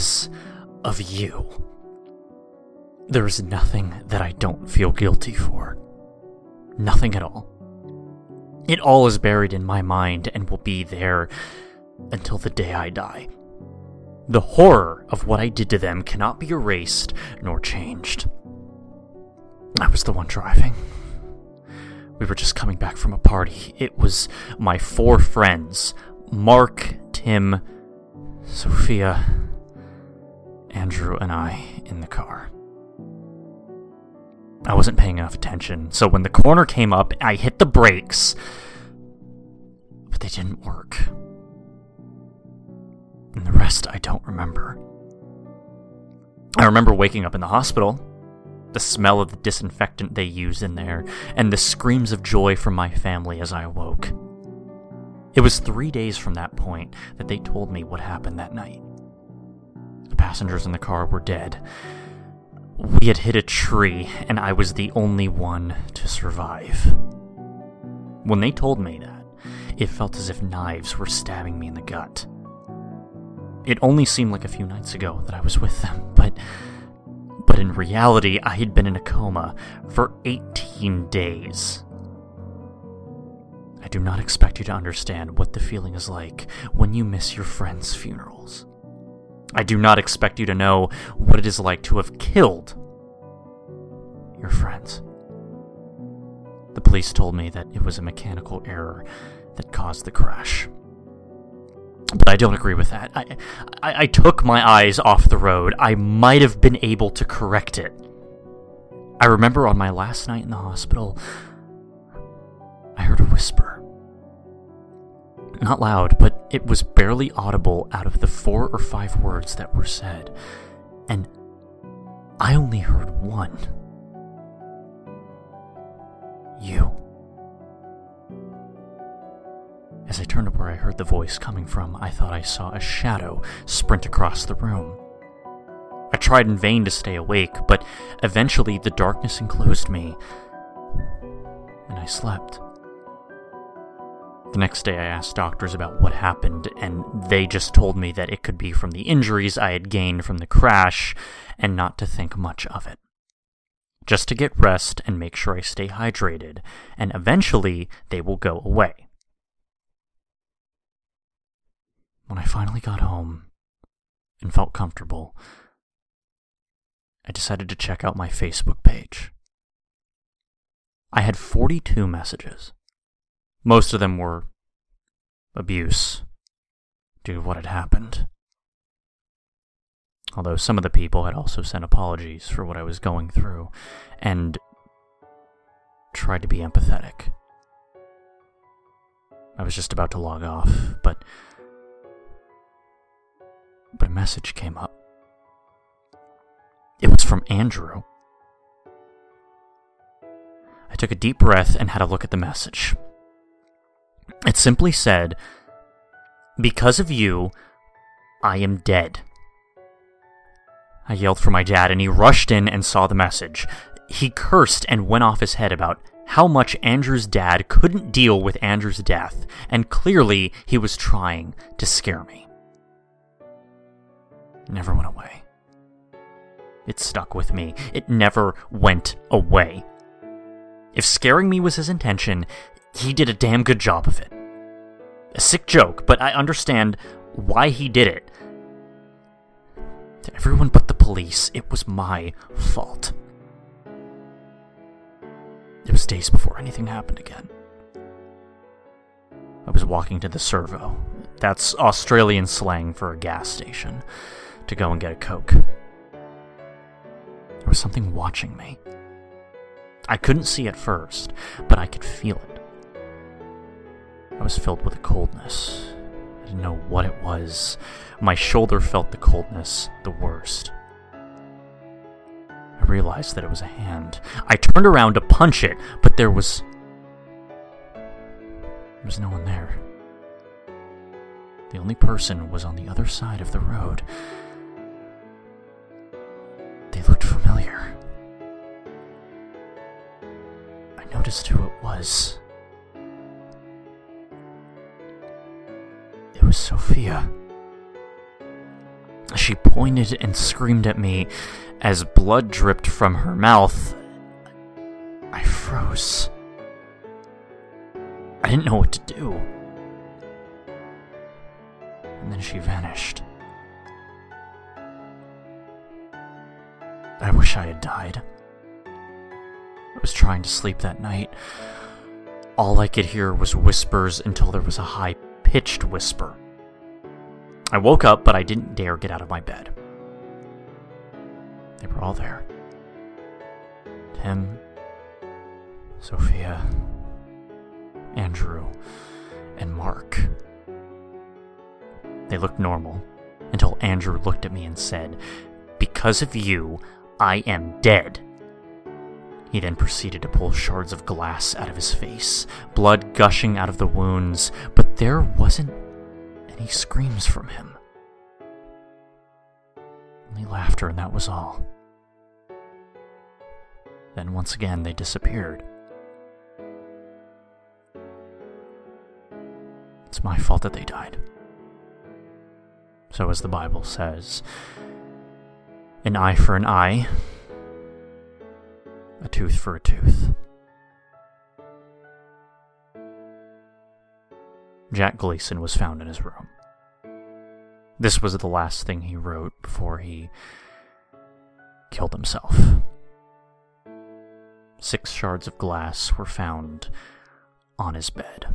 because of you. There is nothing that I don't feel guilty for. Nothing at all. It all is buried in my mind and will be there until the day I die. The horror of what I did to them cannot be erased nor changed. I was the one driving. We were just coming back from a party. It was my four friends Mark, Tim, Sophia, Andrew, and I in the car. I wasn't paying enough attention, so when the corner came up, I hit the brakes, but they didn't work. And the rest I don't remember. I remember waking up in the hospital, the smell of the disinfectant they used in there, and the screams of joy from my family as I awoke. It was three days from that point that they told me what happened that night. Passengers in the car were dead. We had hit a tree, and I was the only one to survive. When they told me that, it felt as if knives were stabbing me in the gut. It only seemed like a few nights ago that I was with them, but but in reality, I had been in a coma for 18 days. I do not expect you to understand what the feeling is like when you miss your friends' funerals. I do not expect you to know what it is like to have killed your friends. The police told me that it was a mechanical error that caused the crash. But I don't agree with that. I, I, I took my eyes off the road. I might have been able to correct it. I remember on my last night in the hospital, I heard a whisper. Not loud, but it was barely audible out of the four or five words that were said. And I only heard one. You. As I turned to where I heard the voice coming from, I thought I saw a shadow sprint across the room. I tried in vain to stay awake, but eventually the darkness enclosed me, and I slept. The next day, I asked doctors about what happened, and they just told me that it could be from the injuries I had gained from the crash and not to think much of it. Just to get rest and make sure I stay hydrated, and eventually they will go away. When I finally got home and felt comfortable, I decided to check out my Facebook page. I had 42 messages. Most of them were abuse due to what had happened. Although some of the people had also sent apologies for what I was going through and tried to be empathetic. I was just about to log off, but but a message came up. It was from Andrew. I took a deep breath and had a look at the message. It simply said, Because of you, I am dead. I yelled for my dad, and he rushed in and saw the message. He cursed and went off his head about how much Andrew's dad couldn't deal with Andrew's death, and clearly he was trying to scare me never went away. It stuck with me. It never went away. If scaring me was his intention, he did a damn good job of it. A sick joke, but I understand why he did it. To everyone but the police, it was my fault. It was days before anything happened again. I was walking to the servo. That's Australian slang for a gas station to go and get a Coke. There was something watching me. I couldn't see at first, but I could feel it. I was filled with a coldness. I didn't know what it was. My shoulder felt the coldness the worst. I realized that it was a hand. I turned around to punch it, but there was. There was no one there. The only person was on the other side of the road. They looked familiar. I noticed who it was. Sophia. She pointed and screamed at me as blood dripped from her mouth. I froze. I didn't know what to do. And then she vanished. I wish I had died. I was trying to sleep that night. All I could hear was whispers until there was a high pitched whisper. I woke up, but I didn't dare get out of my bed. They were all there Tim, Sophia, Andrew, and Mark. They looked normal until Andrew looked at me and said, Because of you, I am dead. He then proceeded to pull shards of glass out of his face, blood gushing out of the wounds, there wasn't any screams from him. Only laughter, and that was all. Then once again they disappeared. It's my fault that they died. So, as the Bible says, an eye for an eye, a tooth for a tooth. Jack Gleason was found in his room. This was the last thing he wrote before he killed himself. Six shards of glass were found on his bed.